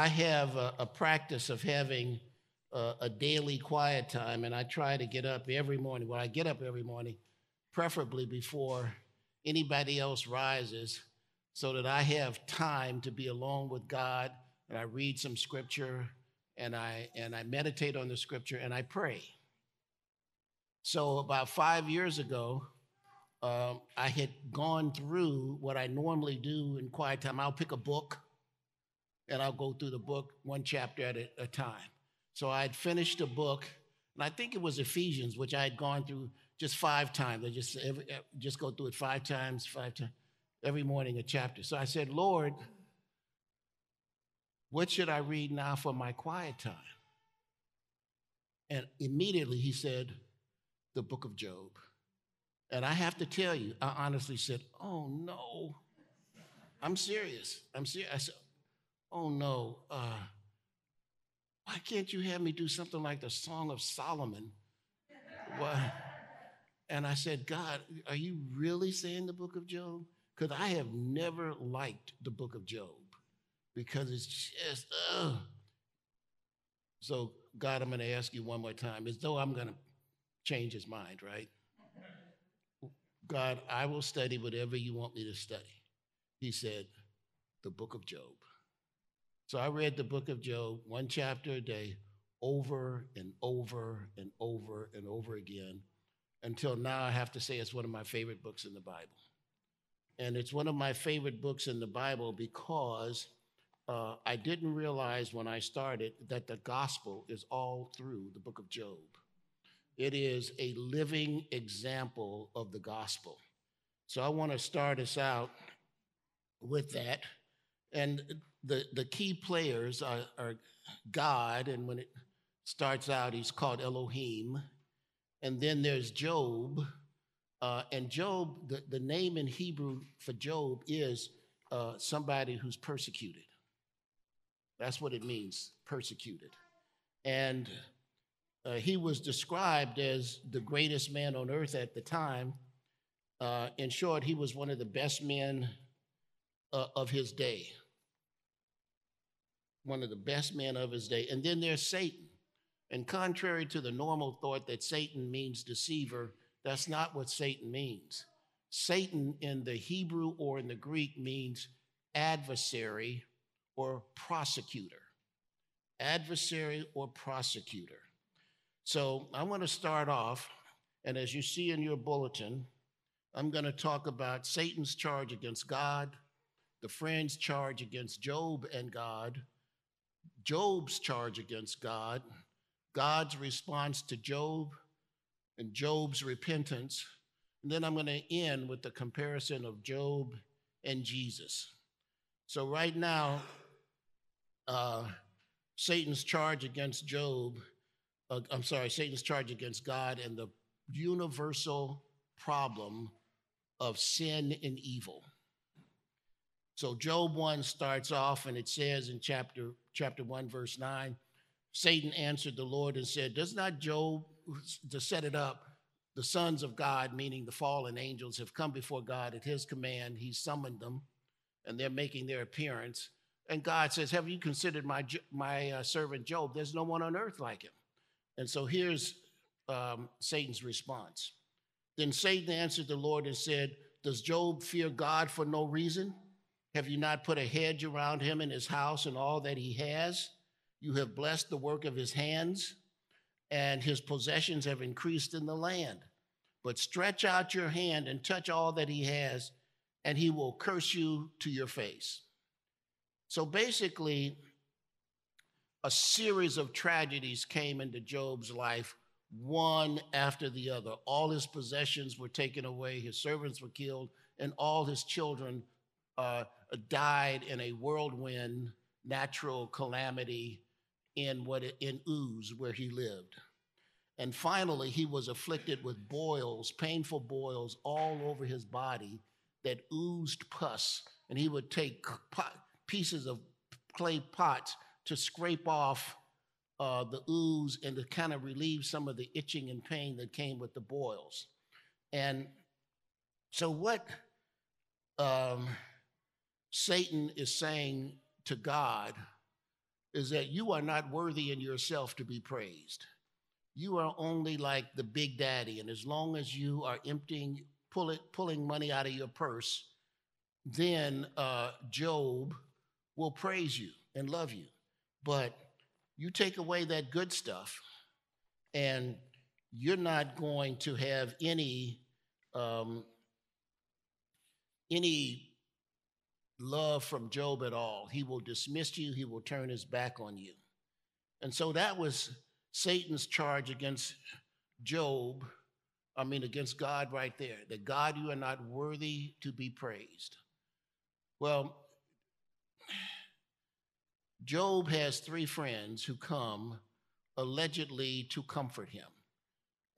I have a, a practice of having a, a daily quiet time, and I try to get up every morning. Well, I get up every morning, preferably before anybody else rises, so that I have time to be alone with God, and I read some scripture, and I and I meditate on the scripture, and I pray. So about five years ago, um, I had gone through what I normally do in quiet time. I'll pick a book and I'll go through the book one chapter at a, a time. So I'd finished a book, and I think it was Ephesians, which I had gone through just five times. I just every, eh, just go through it five times, five times, every morning a chapter. So I said, Lord, what should I read now for my quiet time? And immediately he said, the book of Job. And I have to tell you, I honestly said, Oh no, I'm serious. I'm serious. I said, Oh no, uh, why can't you have me do something like the Song of Solomon? Why? And I said, God, are you really saying the book of Job? Because I have never liked the book of Job because it's just, ugh. So, God, I'm going to ask you one more time, as though I'm going to change his mind, right? God, I will study whatever you want me to study. He said, the book of Job. So I read the book of Job, one chapter a day, over and over and over and over again, until now I have to say it's one of my favorite books in the Bible. And it's one of my favorite books in the Bible because uh, I didn't realize when I started that the gospel is all through the book of Job. It is a living example of the gospel. So I want to start us out with that. And the, the key players are, are God, and when it starts out, he's called Elohim. And then there's Job. Uh, and Job, the, the name in Hebrew for Job is uh, somebody who's persecuted. That's what it means, persecuted. And uh, he was described as the greatest man on earth at the time. Uh, in short, he was one of the best men uh, of his day one of the best men of his day. And then there's Satan. And contrary to the normal thought that Satan means deceiver, that's not what Satan means. Satan in the Hebrew or in the Greek means adversary or prosecutor. Adversary or prosecutor. So I want to start off, and as you see in your bulletin, I'm going to talk about Satan's charge against God, the friend's charge against Job and God, Job's charge against God, God's response to Job, and Job's repentance. And then I'm going to end with the comparison of Job and Jesus. So, right now, uh, Satan's charge against Job, uh, I'm sorry, Satan's charge against God and the universal problem of sin and evil. So Job 1 starts off and it says in chapter chapter 1 verse 9, Satan answered the Lord and said, "Does not Job to set it up the sons of God, meaning the fallen angels have come before God at his command, he summoned them and they're making their appearance. And God says, "Have you considered my my uh, servant Job? There's no one on earth like him." And so here's um, Satan's response. Then Satan answered the Lord and said, Does Job fear God for no reason? Have you not put a hedge around him and his house and all that he has? You have blessed the work of his hands, and his possessions have increased in the land. But stretch out your hand and touch all that he has, and he will curse you to your face. So basically, a series of tragedies came into Job's life, one after the other. All his possessions were taken away, his servants were killed, and all his children uh, died in a whirlwind natural calamity in what in Uz where he lived. And finally, he was afflicted with boils, painful boils all over his body that oozed pus. And he would take pot, pieces of clay pots to scrape off uh, the ooze and to kind of relieve some of the itching and pain that came with the boils. And so, what um, Satan is saying to God is that you are not worthy in yourself to be praised. You are only like the big daddy. And as long as you are emptying, pull it, pulling money out of your purse, then uh, Job will praise you and love you. But you take away that good stuff, and you're not going to have any um, any love from Job at all. He will dismiss you, he will turn his back on you. And so that was Satan's charge against Job, I mean, against God right there that God, you are not worthy to be praised. Well, Job has three friends who come allegedly to comfort him.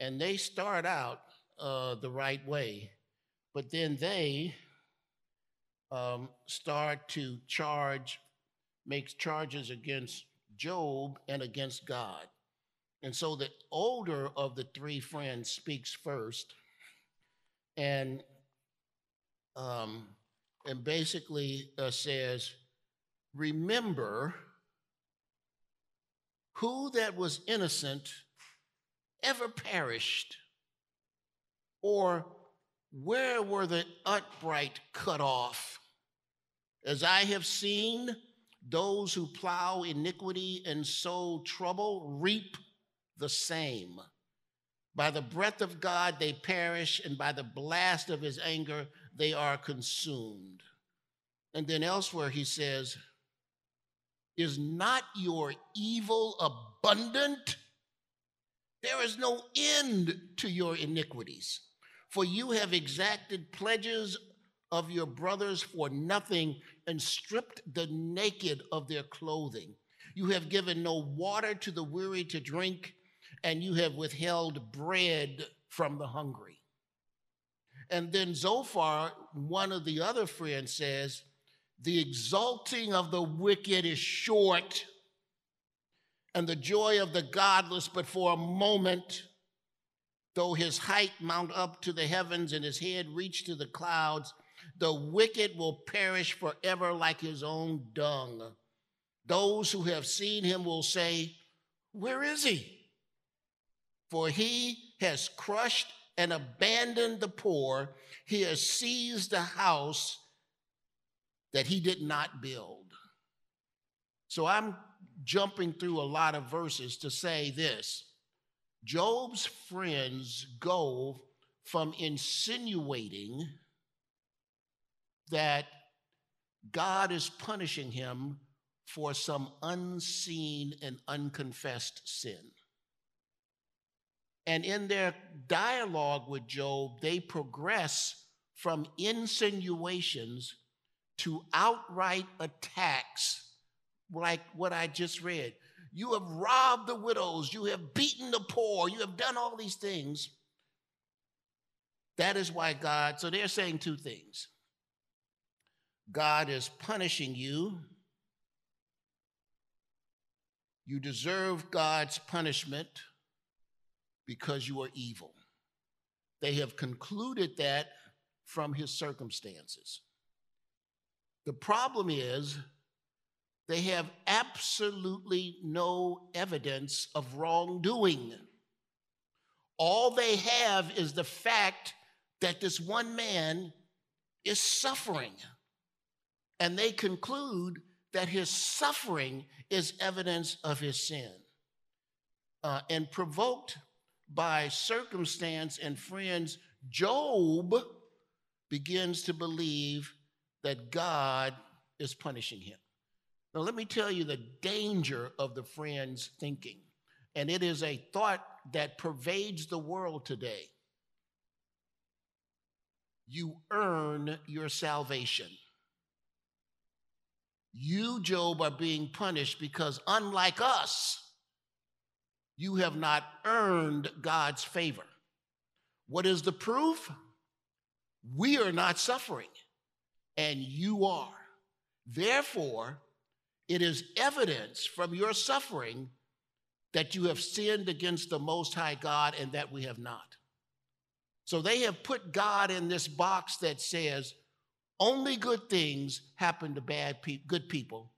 And they start out uh, the right way, but then they um, start to charge, makes charges against Job and against God. And so the older of the three friends speaks first and um, and basically uh, says, Remember who that was innocent ever perished, or where were the upright cut off? As I have seen, those who plow iniquity and sow trouble reap the same. By the breath of God they perish, and by the blast of his anger they are consumed. And then elsewhere he says, Is not your evil abundant? There is no end to your iniquities, for you have exacted pledges of your brothers for nothing and stripped the naked of their clothing. You have given no water to the weary to drink, and you have withheld bread from the hungry. And then Zophar, one of the other friends, says, The exalting of the wicked is short, and the joy of the godless but for a moment. Though his height mount up to the heavens and his head reach to the clouds, the wicked will perish forever like his own dung. Those who have seen him will say, Where is he? For he has crushed and abandoned the poor, he has seized a house that he did not build. So I'm jumping through a lot of verses to say this Job's friends go from insinuating that God is punishing him for some unseen and unconfessed sin. And in their dialogue with Job, they progress from insinuations to outright attacks, like what I just read. You have robbed the widows, you have beaten the poor, you have done all these things. That is why God, so they're saying two things God is punishing you. You deserve God's punishment because you are evil. They have concluded that from his circumstances. The problem is they have absolutely no evidence of wrongdoing. All they have is the fact that this one man is suffering and they conclude that his suffering is evidence of his sin. Uh, and provoked by circumstance and friends, Job begins to believe that God is punishing him. Now, let me tell you the danger of the friends' thinking. And it is a thought that pervades the world today. You earn your salvation. You, Job, are being punished because, unlike us, you have not earned God's favor. What is the proof? We are not suffering, and you are. Therefore, it is evidence from your suffering that you have sinned against the Most High God and that we have not. So they have put God in this box that says, only good things happen to bad people, good people,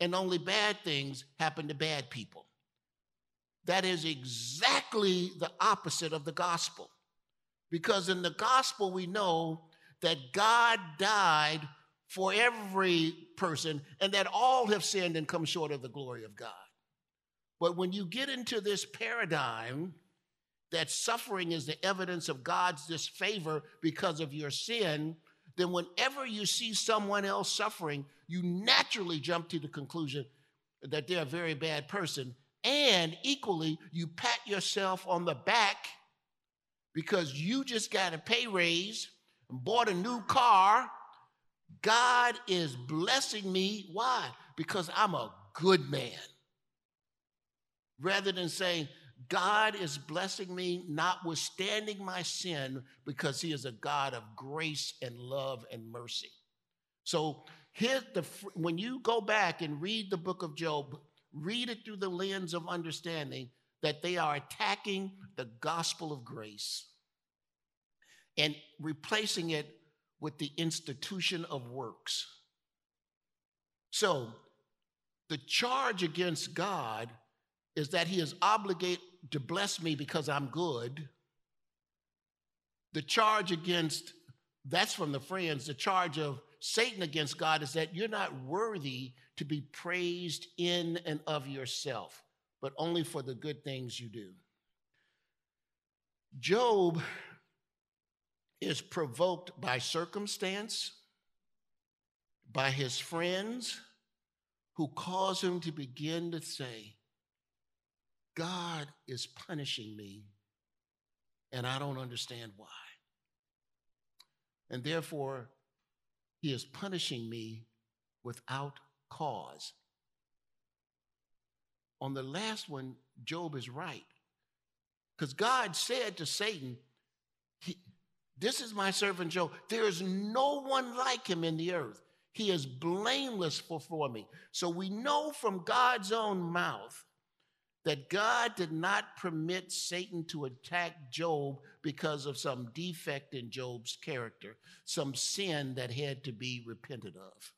and only bad things happen to bad people. That is exactly the opposite of the gospel. Because in the gospel, we know that God died for every person and that all have sinned and come short of the glory of God. But when you get into this paradigm that suffering is the evidence of God's disfavor because of your sin, then whenever you see someone else suffering, you naturally jump to the conclusion that they're a very bad person. And equally, you pat yourself on the back because you just got a pay raise and bought a new car. God is blessing me. Why? Because I'm a good man. Rather than saying, God is blessing me, notwithstanding my sin, because He is a God of grace and love and mercy. So, here the, when you go back and read the book of Job, read it through the lens of understanding that they are attacking the gospel of grace and replacing it with the institution of works. So, the charge against God is that he is obligated to bless me because I'm good. The charge against, that's from the friends, the charge of Satan against God is that you're not worthy to be praised in and of yourself, but only for the good things you do. Job is provoked by circumstance, by his friends who cause him to begin to say, God is punishing me, and I don't understand why. And therefore, he is punishing me without cause. On the last one, Job is right. Because God said to Satan, This is my servant Job. There is no one like him in the earth. He is blameless before me. So we know from God's own mouth that God did not permit Satan to attack Job because of some defect in Job's character, some sin that had to be repented of.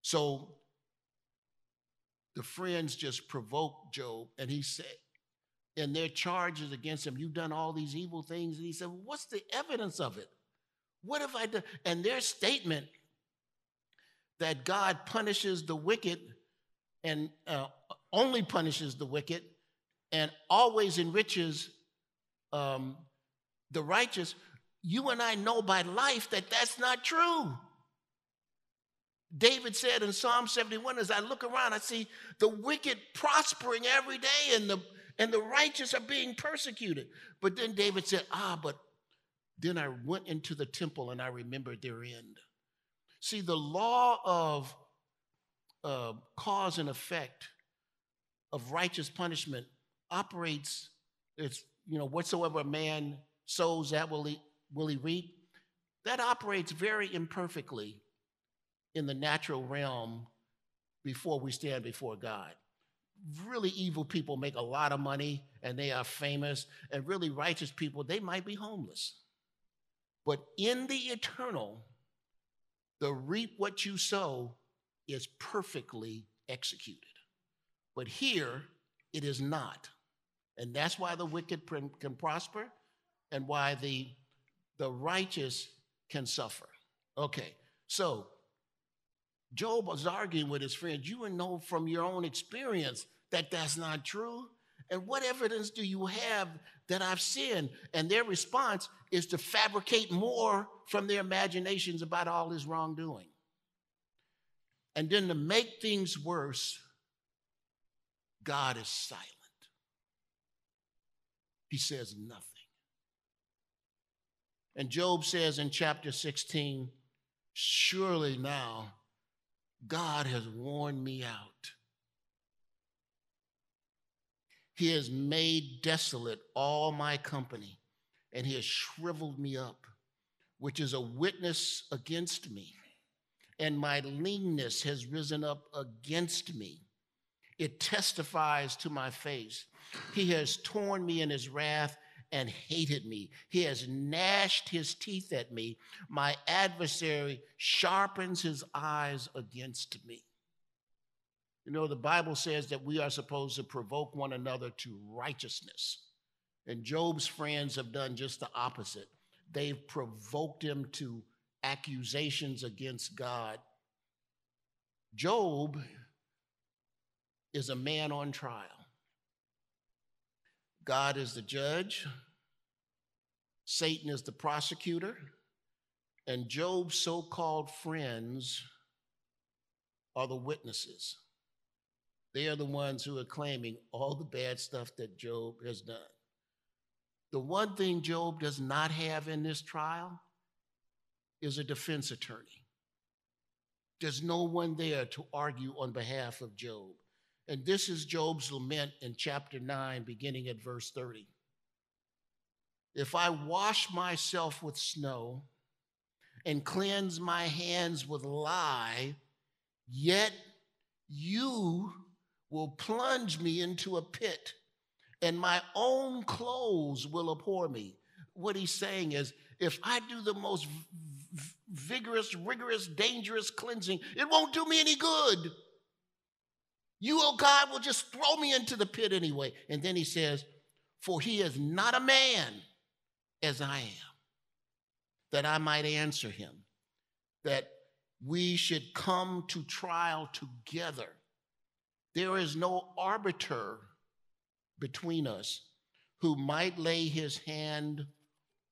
So the friends just provoked Job, and he said, and their charges against him, you've done all these evil things. And he said, well, What's the evidence of it? What have I done? And their statement that God punishes the wicked and uh, only punishes the wicked and always enriches um, the righteous, you and I know by life that that's not true. David said in Psalm 71, as I look around, I see the wicked prospering every day and the, and the righteous are being persecuted. But then David said, Ah, but then I went into the temple and I remembered their end. See, the law of uh, cause and effect of righteous punishment operates, it's, you know, whatsoever a man sows, that will he, will he reap. That operates very imperfectly in the natural realm before we stand before God. Really evil people make a lot of money and they are famous, and really righteous people, they might be homeless. But in the eternal, the reap what you sow is perfectly executed. But here, it is not. And that's why the wicked can prosper and why the, the righteous can suffer. Okay, so Job was arguing with his friends. You know from your own experience that that's not true. And what evidence do you have that I've sinned? And their response is to fabricate more from their imaginations about all his wrongdoing. And then to make things worse, God is silent. He says nothing. And Job says in chapter 16, Surely now God has worn me out. He has made desolate all my company, and he has shriveled me up, which is a witness against me and my leanness has risen up against me. It testifies to my face. He has torn me in his wrath and hated me. He has gnashed his teeth at me. My adversary sharpens his eyes against me. You know, the Bible says that we are supposed to provoke one another to righteousness. And Job's friends have done just the opposite. They've provoked him to accusations against God. Job is a man on trial. God is the judge, Satan is the prosecutor, and Job's so called friends are the witnesses. They are the ones who are claiming all the bad stuff that Job has done. The one thing Job does not have in this trial is a defense attorney. There's no one there to argue on behalf of Job. And this is Job's lament in chapter 9, beginning at verse 30. If I wash myself with snow and cleanse my hands with lye, yet you will plunge me into a pit, and my own clothes will abhor me. What he's saying is, if I do the most vigorous, rigorous, dangerous cleansing, it won't do me any good. You, oh God, will just throw me into the pit anyway. And then he says, For he is not a man as I am, that I might answer him, that we should come to trial together. There is no arbiter between us who might lay his hand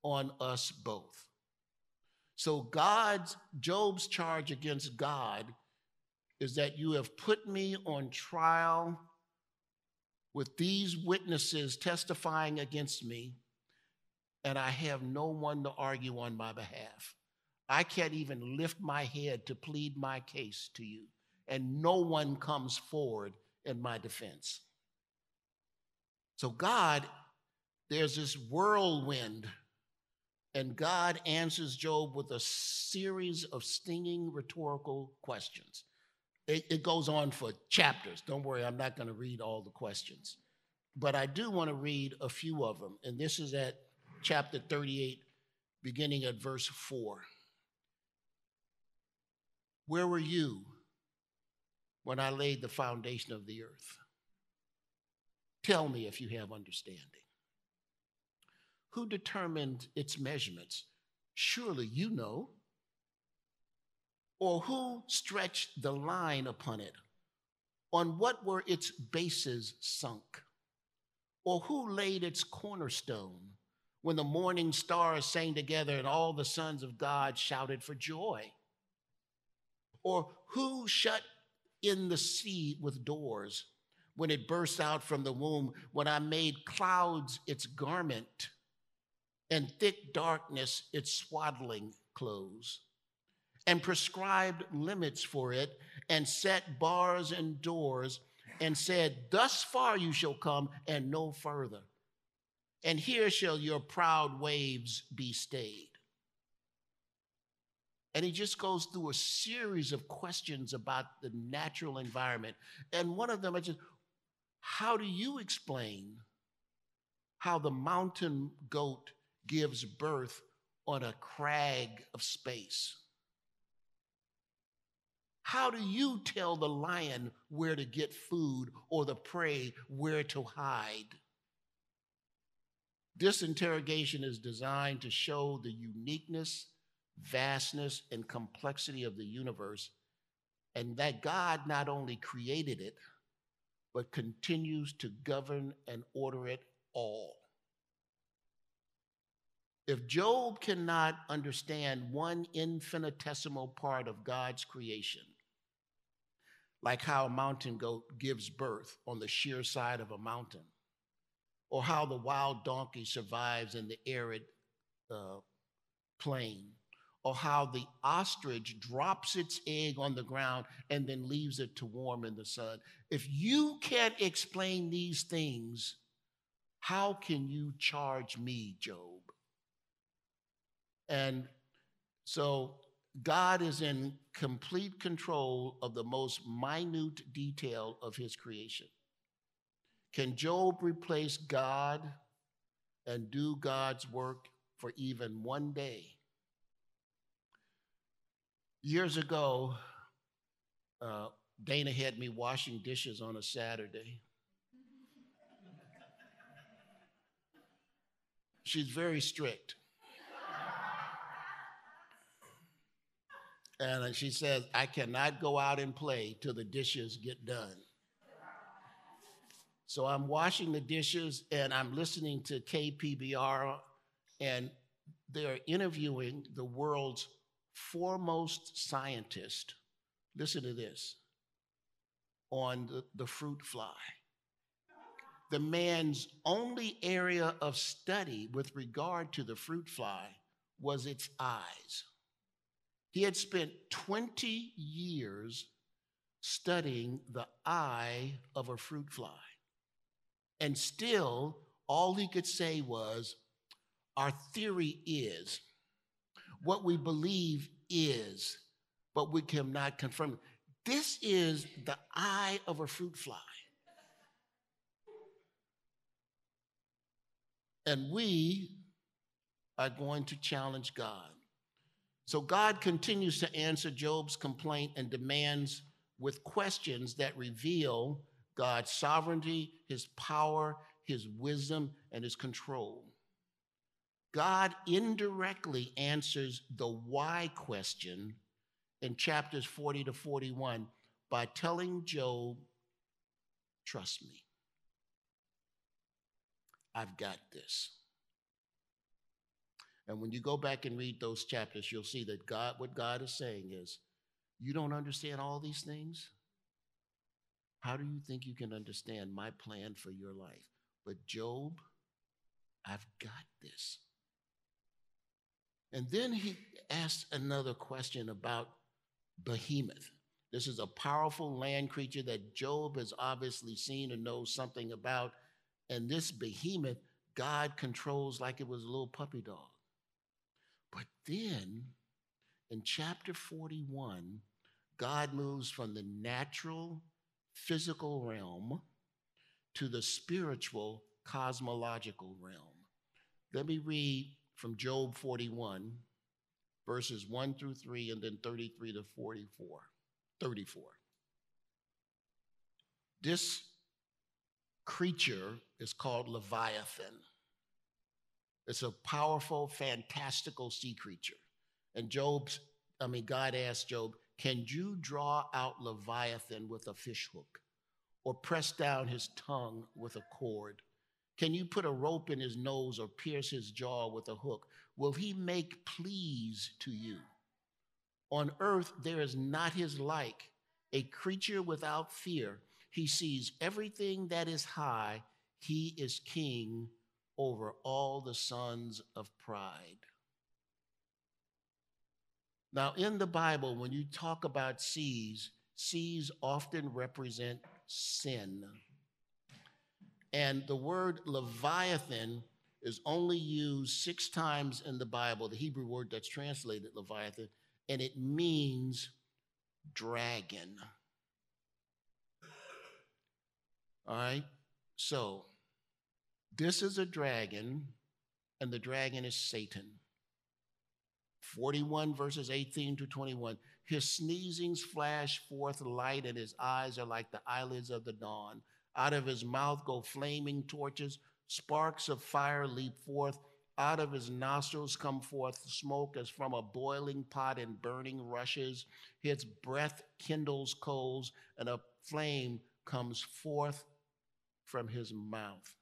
on us both. So God's Job's charge against God is that you have put me on trial with these witnesses testifying against me, and I have no one to argue on my behalf. I can't even lift my head to plead my case to you, and no one comes forward in my defense. So, God, there's this whirlwind, and God answers Job with a series of stinging rhetorical questions. It, it goes on for chapters. Don't worry, I'm not going to read all the questions. But I do want to read a few of them. And this is at chapter 38, beginning at verse 4. Where were you when I laid the foundation of the earth? Tell me if you have understanding. Who determined its measurements? Surely you know. Or who stretched the line upon it? On what were its bases sunk? Or who laid its cornerstone when the morning stars sang together and all the sons of God shouted for joy? Or who shut in the sea with doors when it burst out from the womb, when I made clouds its garment and thick darkness its swaddling clothes? and prescribed limits for it and set bars and doors and said, Thus far you shall come and no further. And here shall your proud waves be stayed. And he just goes through a series of questions about the natural environment. And one of them is just, how do you explain how the mountain goat gives birth on a crag of space? How do you tell the lion where to get food or the prey where to hide? This interrogation is designed to show the uniqueness, vastness, and complexity of the universe, and that God not only created it, but continues to govern and order it all. If Job cannot understand one infinitesimal part of God's creation, like how a mountain goat gives birth on the sheer side of a mountain, or how the wild donkey survives in the arid uh, plain, or how the ostrich drops its egg on the ground and then leaves it to warm in the sun. If you can't explain these things, how can you charge me, Job? And so God is in complete control of the most minute detail of his creation. Can Job replace God and do God's work for even one day. Years ago, uh, Dana had me washing dishes on a Saturday. She's very strict. And she says, I cannot go out and play till the dishes get done. So I'm washing the dishes and I'm listening to KPBR, and they're interviewing the world's foremost scientist. Listen to this on the, the fruit fly. The man's only area of study with regard to the fruit fly was its eyes. He had spent 20 years studying the eye of a fruit fly. And still, all he could say was, Our theory is, what we believe is, but we cannot confirm it. This is the eye of a fruit fly. And we are going to challenge God. So God continues to answer Job's complaint and demands with questions that reveal God's sovereignty, his power, his wisdom, and his control. God indirectly answers the why question in chapters 40 to 41 by telling Job, Trust me, I've got this. And when you go back and read those chapters, you'll see that God, what God is saying is, You don't understand all these things? How do you think you can understand my plan for your life? But Job, I've got this. And then he asked another question about behemoth. This is a powerful land creature that Job has obviously seen and knows something about. And this behemoth, God controls like it was a little puppy dog. But then in chapter 41, God moves from the natural physical realm to the spiritual cosmological realm. Let me read from Job 41, verses 1 through 3, and then 33 to 44. 34. This creature is called Leviathan. It's a powerful, fantastical sea creature. And Job's, I mean, God asked Job, can you draw out Leviathan with a fishhook or press down his tongue with a cord? Can you put a rope in his nose or pierce his jaw with a hook? Will he make pleas to you? On earth, there is not his like, a creature without fear. He sees everything that is high. He is king over all the sons of pride. Now, in the Bible, when you talk about seas, seas often represent sin. And the word Leviathan is only used six times in the Bible, the Hebrew word that's translated Leviathan, and it means dragon. All right? So, this is a dragon, and the dragon is Satan. 41 verses 18 to 21. His sneezings flash forth light, and his eyes are like the eyelids of the dawn. Out of his mouth go flaming torches, sparks of fire leap forth. Out of his nostrils come forth smoke as from a boiling pot and burning rushes. His breath kindles coals, and a flame comes forth from his mouth.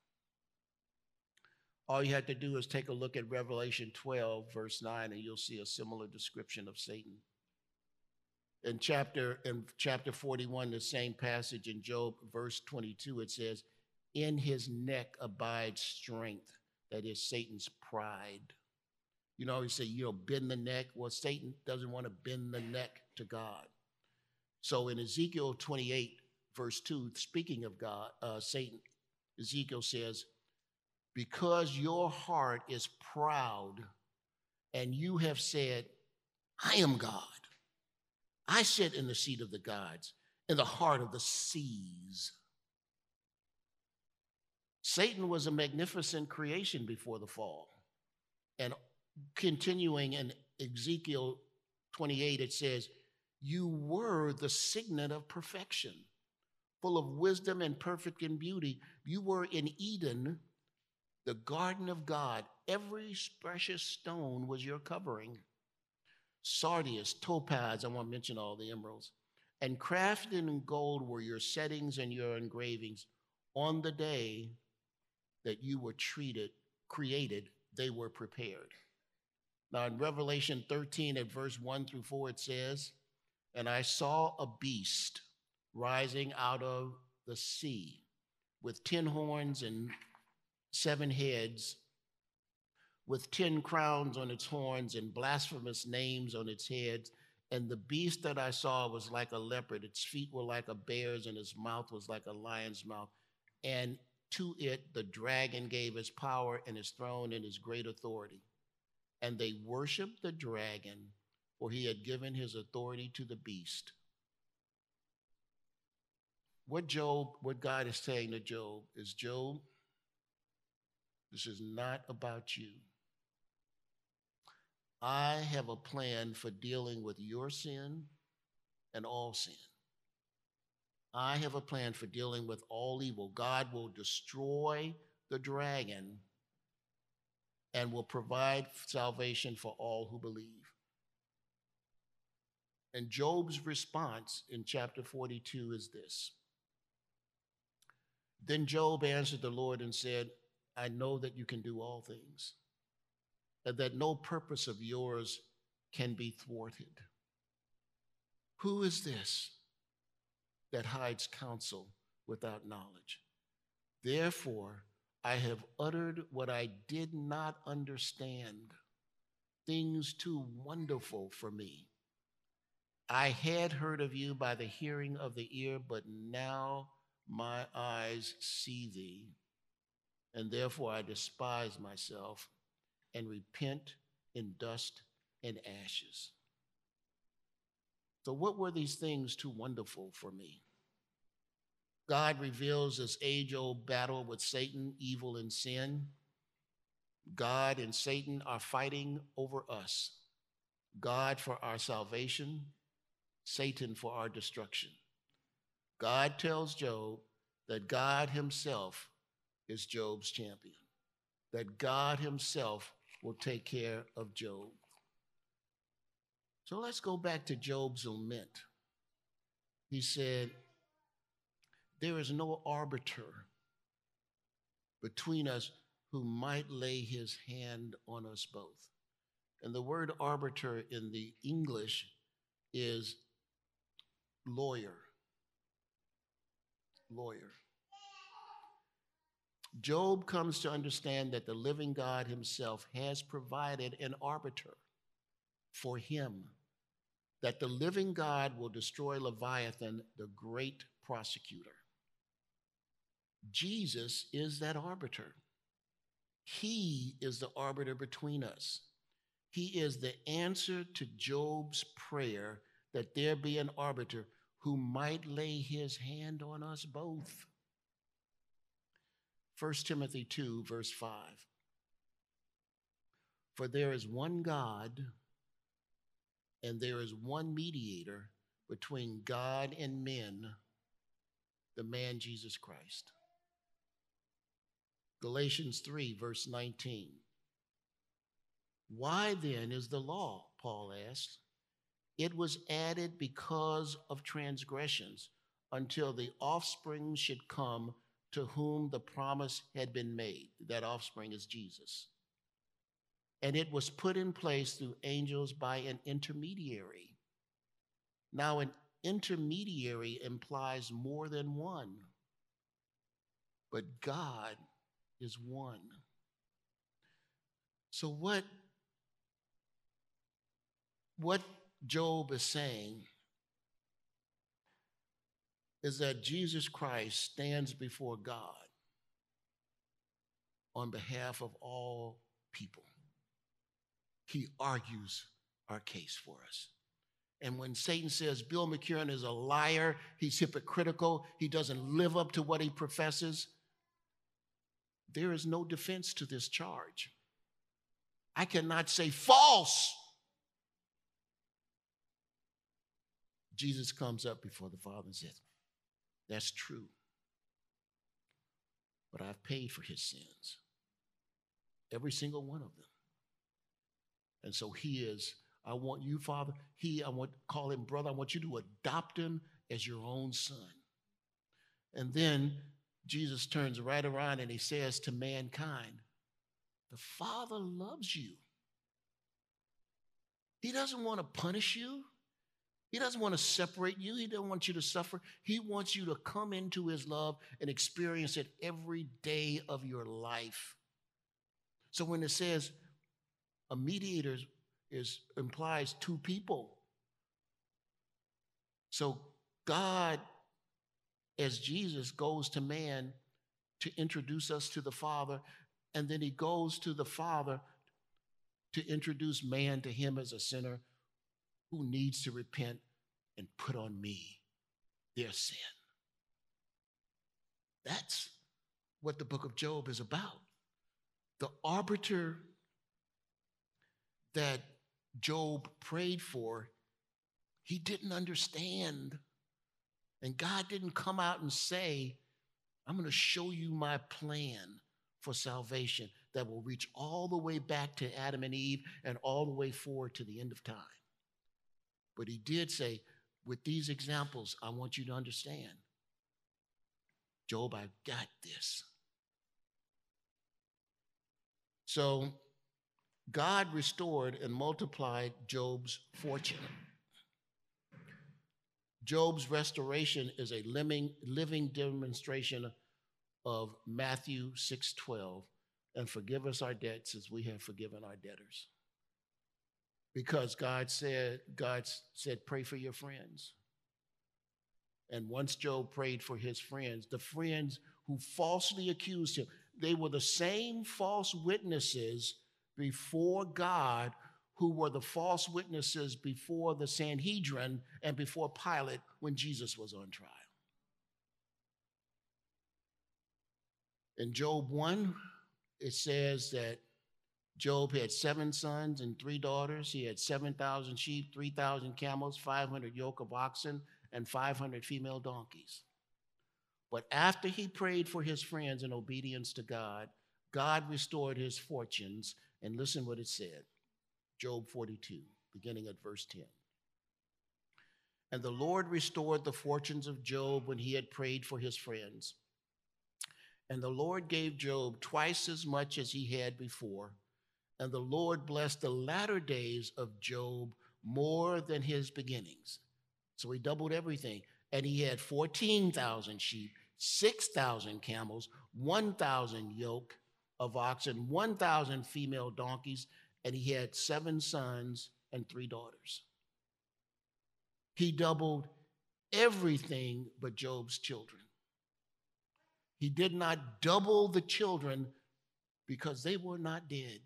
All you have to do is take a look at Revelation 12, verse 9, and you'll see a similar description of Satan. In chapter, in chapter 41, the same passage in Job, verse 22, it says, In his neck abides strength, that is Satan's pride. You know, you say, you know, bend the neck. Well, Satan doesn't want to bend the neck to God. So in Ezekiel 28, verse 2, speaking of God, uh, Satan, Ezekiel says, because your heart is proud and you have said, I am God. I sit in the seat of the gods, in the heart of the seas. Satan was a magnificent creation before the fall. And continuing in Ezekiel 28, it says, You were the signet of perfection, full of wisdom and perfect in beauty. You were in Eden, the garden of God. Every precious stone was your covering sardius, topaz, I won't mention all the emeralds, and crafted in gold were your settings and your engravings. On the day that you were treated, created, they were prepared. Now, in Revelation 13, at verse 1 through 4, it says, And I saw a beast rising out of the sea with ten horns and seven heads, with ten crowns on its horns and blasphemous names on its heads. And the beast that I saw was like a leopard, its feet were like a bear's, and its mouth was like a lion's mouth. And to it the dragon gave his power and his throne and his great authority. And they worshiped the dragon, for he had given his authority to the beast. What Job, what God is saying to Job is Job, this is not about you. I have a plan for dealing with your sin and all sin. I have a plan for dealing with all evil. God will destroy the dragon and will provide salvation for all who believe. And Job's response in chapter 42 is this Then Job answered the Lord and said, I know that you can do all things and that no purpose of yours can be thwarted. Who is this that hides counsel without knowledge? Therefore, I have uttered what I did not understand, things too wonderful for me. I had heard of you by the hearing of the ear, but now my eyes see thee, and therefore I despise myself and repent in dust and ashes. So, what were these things too wonderful for me? God reveals this age old battle with Satan, evil, and sin. God and Satan are fighting over us. God for our salvation, Satan for our destruction. God tells Job that God himself is Job's champion, that God himself will take care of Job. So let's go back to Job's lament. He said, There is no arbiter between us who might lay his hand on us both. And the word arbiter in the English is lawyer. Lawyer. Job comes to understand that the living God himself has provided an arbiter for him, that the living God will destroy Leviathan, the great prosecutor. Jesus is that arbiter. He is the arbiter between us. He is the answer to Job's prayer that there be an arbiter who might lay his hand on us both. 1 Timothy 2, verse 5. For there is one God, and there is one mediator between God and men, the man Jesus Christ. Galatians 3, verse 19. Why then is the law? Paul asked. It was added because of transgressions until the offspring should come to whom the promise had been made. That offspring is Jesus. And it was put in place through angels by an intermediary. Now, an intermediary implies more than one, but God is one. So, what, what Job is saying is that Jesus Christ stands before God on behalf of all people. He argues our case for us. And when Satan says Bill McCurran is a liar, he's hypocritical, he doesn't live up to what he professes, there is no defense to this charge. I cannot say false. Jesus comes up before the Father and says, That's true. But I've paid for his sins, every single one of them. And so he is, I want you, Father, he, I want call him brother, I want you to adopt him as your own son. And then Jesus turns right around and he says to mankind, The Father loves you. He doesn't want to punish you. He doesn't want to separate you. He doesn't want you to suffer. He wants you to come into his love and experience it every day of your life. So when it says a mediator is implies two people. So God as Jesus goes to man to introduce us to the Father, and then he goes to the Father to introduce man to him as a sinner who needs to repent and put on me their sin. That's what the book of Job is about. The arbiter that Job prayed for, he didn't understand and God didn't come out and say, I'm going to show you my plan for salvation that will reach all the way back to Adam and Eve and all the way forward to the end of time. But he did say, with these examples, I want you to understand Job, I've got this. So God restored and multiplied Job's fortune. Job's restoration is a living, demonstration of Matthew 6:12 and forgive us our debts as we have forgiven our debtors. Because God said God said pray for your friends. And once Job prayed for his friends, the friends who falsely accused him, they were the same false witnesses before God who were the false witnesses before the Sanhedrin and before Pilate when Jesus was on trial. In Job 1, it says that Job had seven sons and three daughters. He had 7,000 sheep, 3,000 camels, 500 yoke of oxen, and 500 female donkeys. But after he prayed for his friends in obedience to God, God restored his fortunes. And listen what it said Job 42, beginning at verse 10. And the Lord restored the fortunes of Job when he had prayed for his friends. And the Lord gave Job twice as much as he had before. And the Lord blessed the latter days of Job more than his beginnings. So he doubled everything. And he had 14,000 sheep, 6,000 camels, 1,000 yoke of oxen, 1,000 female donkeys, and he had seven sons and three daughters. He doubled everything but Job's children. He did not double the children because they were not dead.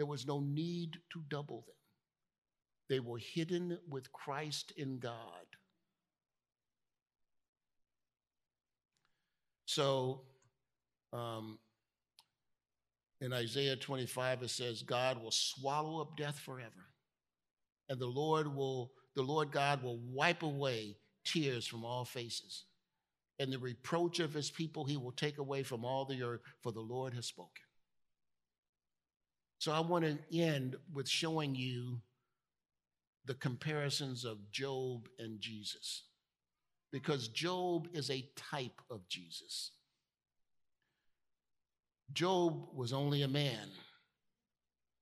There was no need to double them. They were hidden with Christ in God. So, um, in Isaiah 25, it says, God will swallow up death forever. And the Lord will, the Lord God will wipe away tears from all faces. And the reproach of his people he will take away from all the earth, for the Lord has spoken. So I want to end with showing you the comparisons of Job and Jesus. Because Job is a type of Jesus. Job was only a man.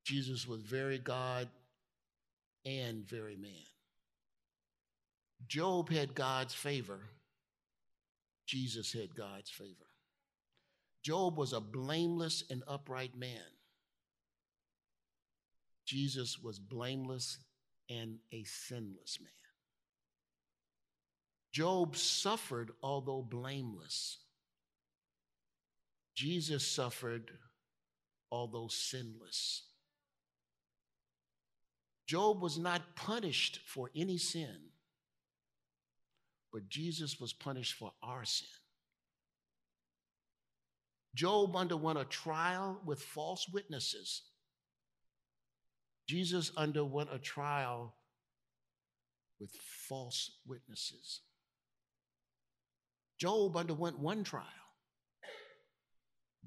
Jesus was very God and very man. Job had God's favor. Jesus had God's favor. Job was a blameless and upright man. Jesus was blameless and a sinless man. Job suffered, although blameless. Jesus suffered, although sinless. Job was not punished for any sin, but Jesus was punished for our sin. Job underwent a trial with false witnesses. Jesus underwent a trial with false witnesses. Job underwent one trial.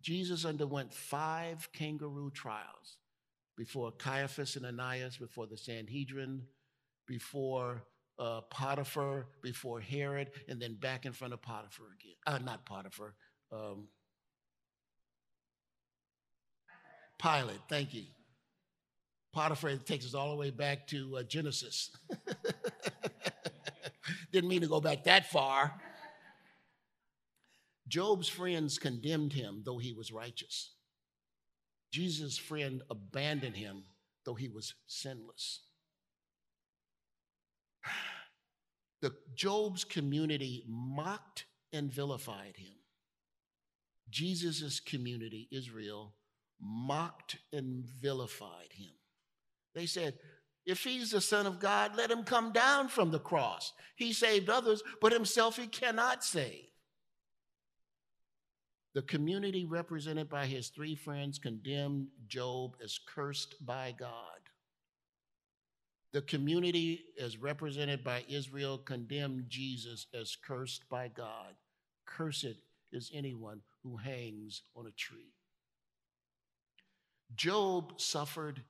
Jesus underwent five kangaroo trials before Caiaphas and Ananias, before the Sanhedrin, before uh, Potiphar, before Herod, and then back in front of Potiphar again. Uh, not Potiphar. Um, Pilate, thank you. Potiphar takes us all the way back to uh, Genesis. Didn't mean to go back that far. Job's friends condemned him, though he was righteous. Jesus' friend abandoned him, though he was sinless. The Job's community mocked and vilified him. Jesus' community, Israel, mocked and vilified him. They said, if he's the Son of God, let him come down from the cross. He saved others, but himself he cannot save. The community represented by his three friends condemned Job as cursed by God. The community, as represented by Israel, condemned Jesus as cursed by God. Cursed is anyone who hangs on a tree. Job suffered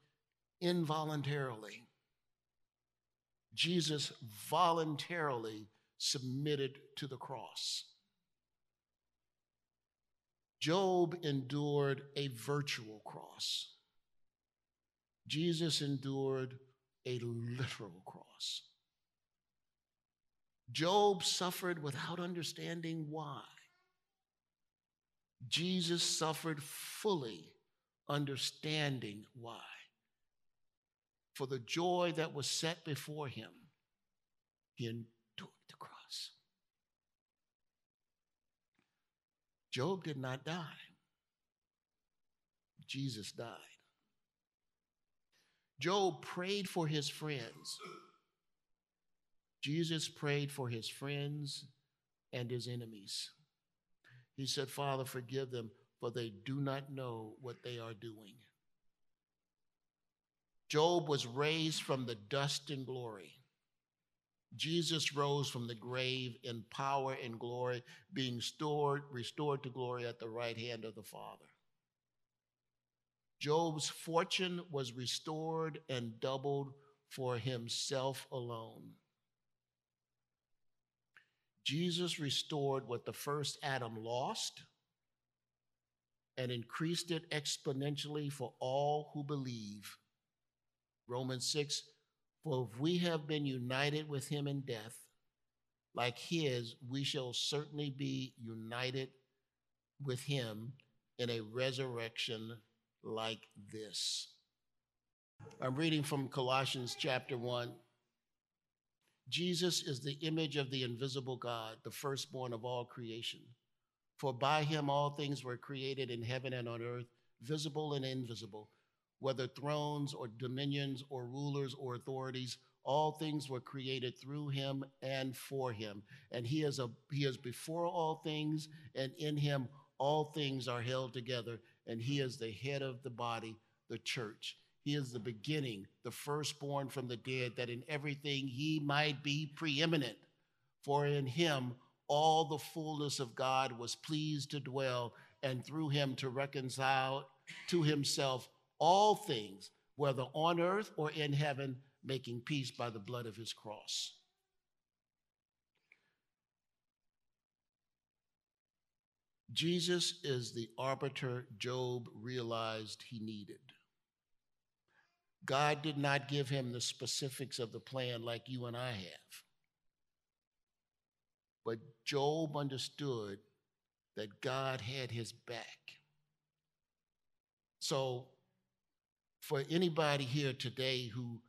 involuntarily. Jesus voluntarily submitted to the cross. Job endured a virtual cross. Jesus endured a literal cross. Job suffered without understanding why. Jesus suffered fully understanding why. For the joy that was set before him, he endured the cross. Job did not die, Jesus died. Job prayed for his friends. Jesus prayed for his friends and his enemies. He said, Father, forgive them, for they do not know what they are doing. Job was raised from the dust in glory. Jesus rose from the grave in power and glory, being stored, restored to glory at the right hand of the Father. Job's fortune was restored and doubled for himself alone. Jesus restored what the first Adam lost and increased it exponentially for all who believe. Romans 6 For if we have been united with him in death, like his, we shall certainly be united with him in a resurrection like this. I'm reading from Colossians chapter 1. Jesus is the image of the invisible God, the firstborn of all creation. For by him all things were created in heaven and on earth, visible and invisible, whether thrones or dominions or rulers or authorities, all things were created through him and for him. And he is, a, he is before all things, and in him all things are held together and he is the head of the body, the church. He is the beginning, the firstborn from the dead, that in everything he might be preeminent. For in him all the fullness of God was pleased to dwell, and through him to reconcile to himself all things, whether on earth or in heaven, making peace by the blood of his cross. Jesus is the arbiter Job realized he needed. God did not give him the specifics of the plan like you and I have. But Job understood that God had his back. So, for anybody here today who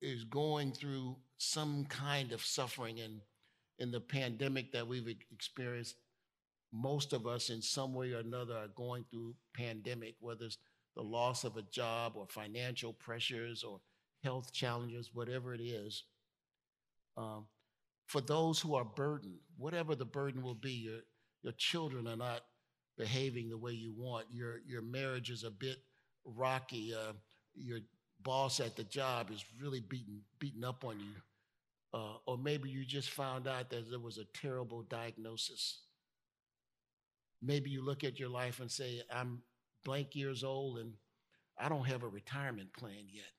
is going through some kind of suffering in, in the pandemic that we've experienced, most of us in some way or another are going through pandemic, whether it's the loss of a job or financial pressures or health challenges, whatever it is. Um, for those who are burdened, whatever the burden will be, your, your children are not behaving the way you want. Your, your marriage is a bit rocky. Uh, your boss at the job is really beating, beating up on you. Uh, or maybe you just found out that there was a terrible diagnosis. Maybe you look at your life and say, I'm blank years old and I don't have a retirement plan yet.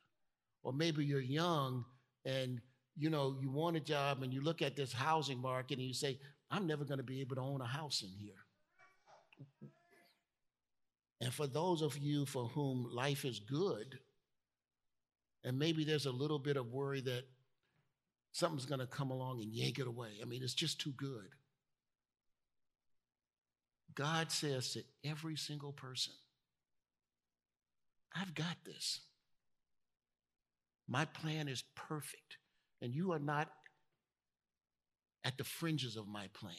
Or maybe you're young and you know you want a job and you look at this housing market and you say, I'm never going to be able to own a house in here. And for those of you for whom life is good, and maybe there's a little bit of worry that something's going to come along and yank it away. I mean, it's just too good. God says to every single person, I've got this. My plan is perfect, and you are not at the fringes of my plan.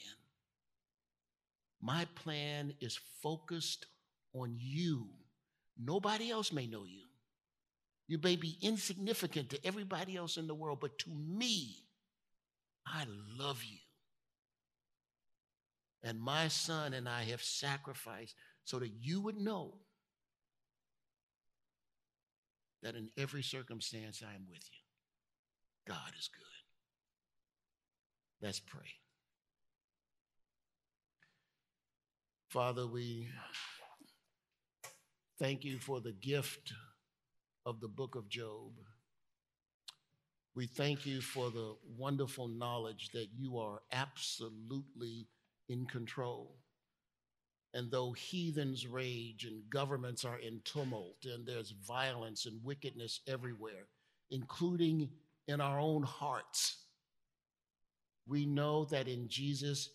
My plan is focused on you. Nobody else may know you. You may be insignificant to everybody else in the world, but to me, I love you. And my son and I have sacrificed so that you would know that in every circumstance I am with you. God is good. Let's pray. Father, we thank you for the gift of the book of Job. We thank you for the wonderful knowledge that you are absolutely in control. And though heathens rage and governments are in tumult and there's violence and wickedness everywhere, including in our own hearts, we know that in Jesus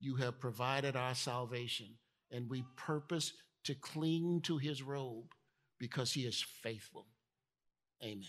you have provided our salvation and we purpose to cling to his robe because he is faithful. Amen.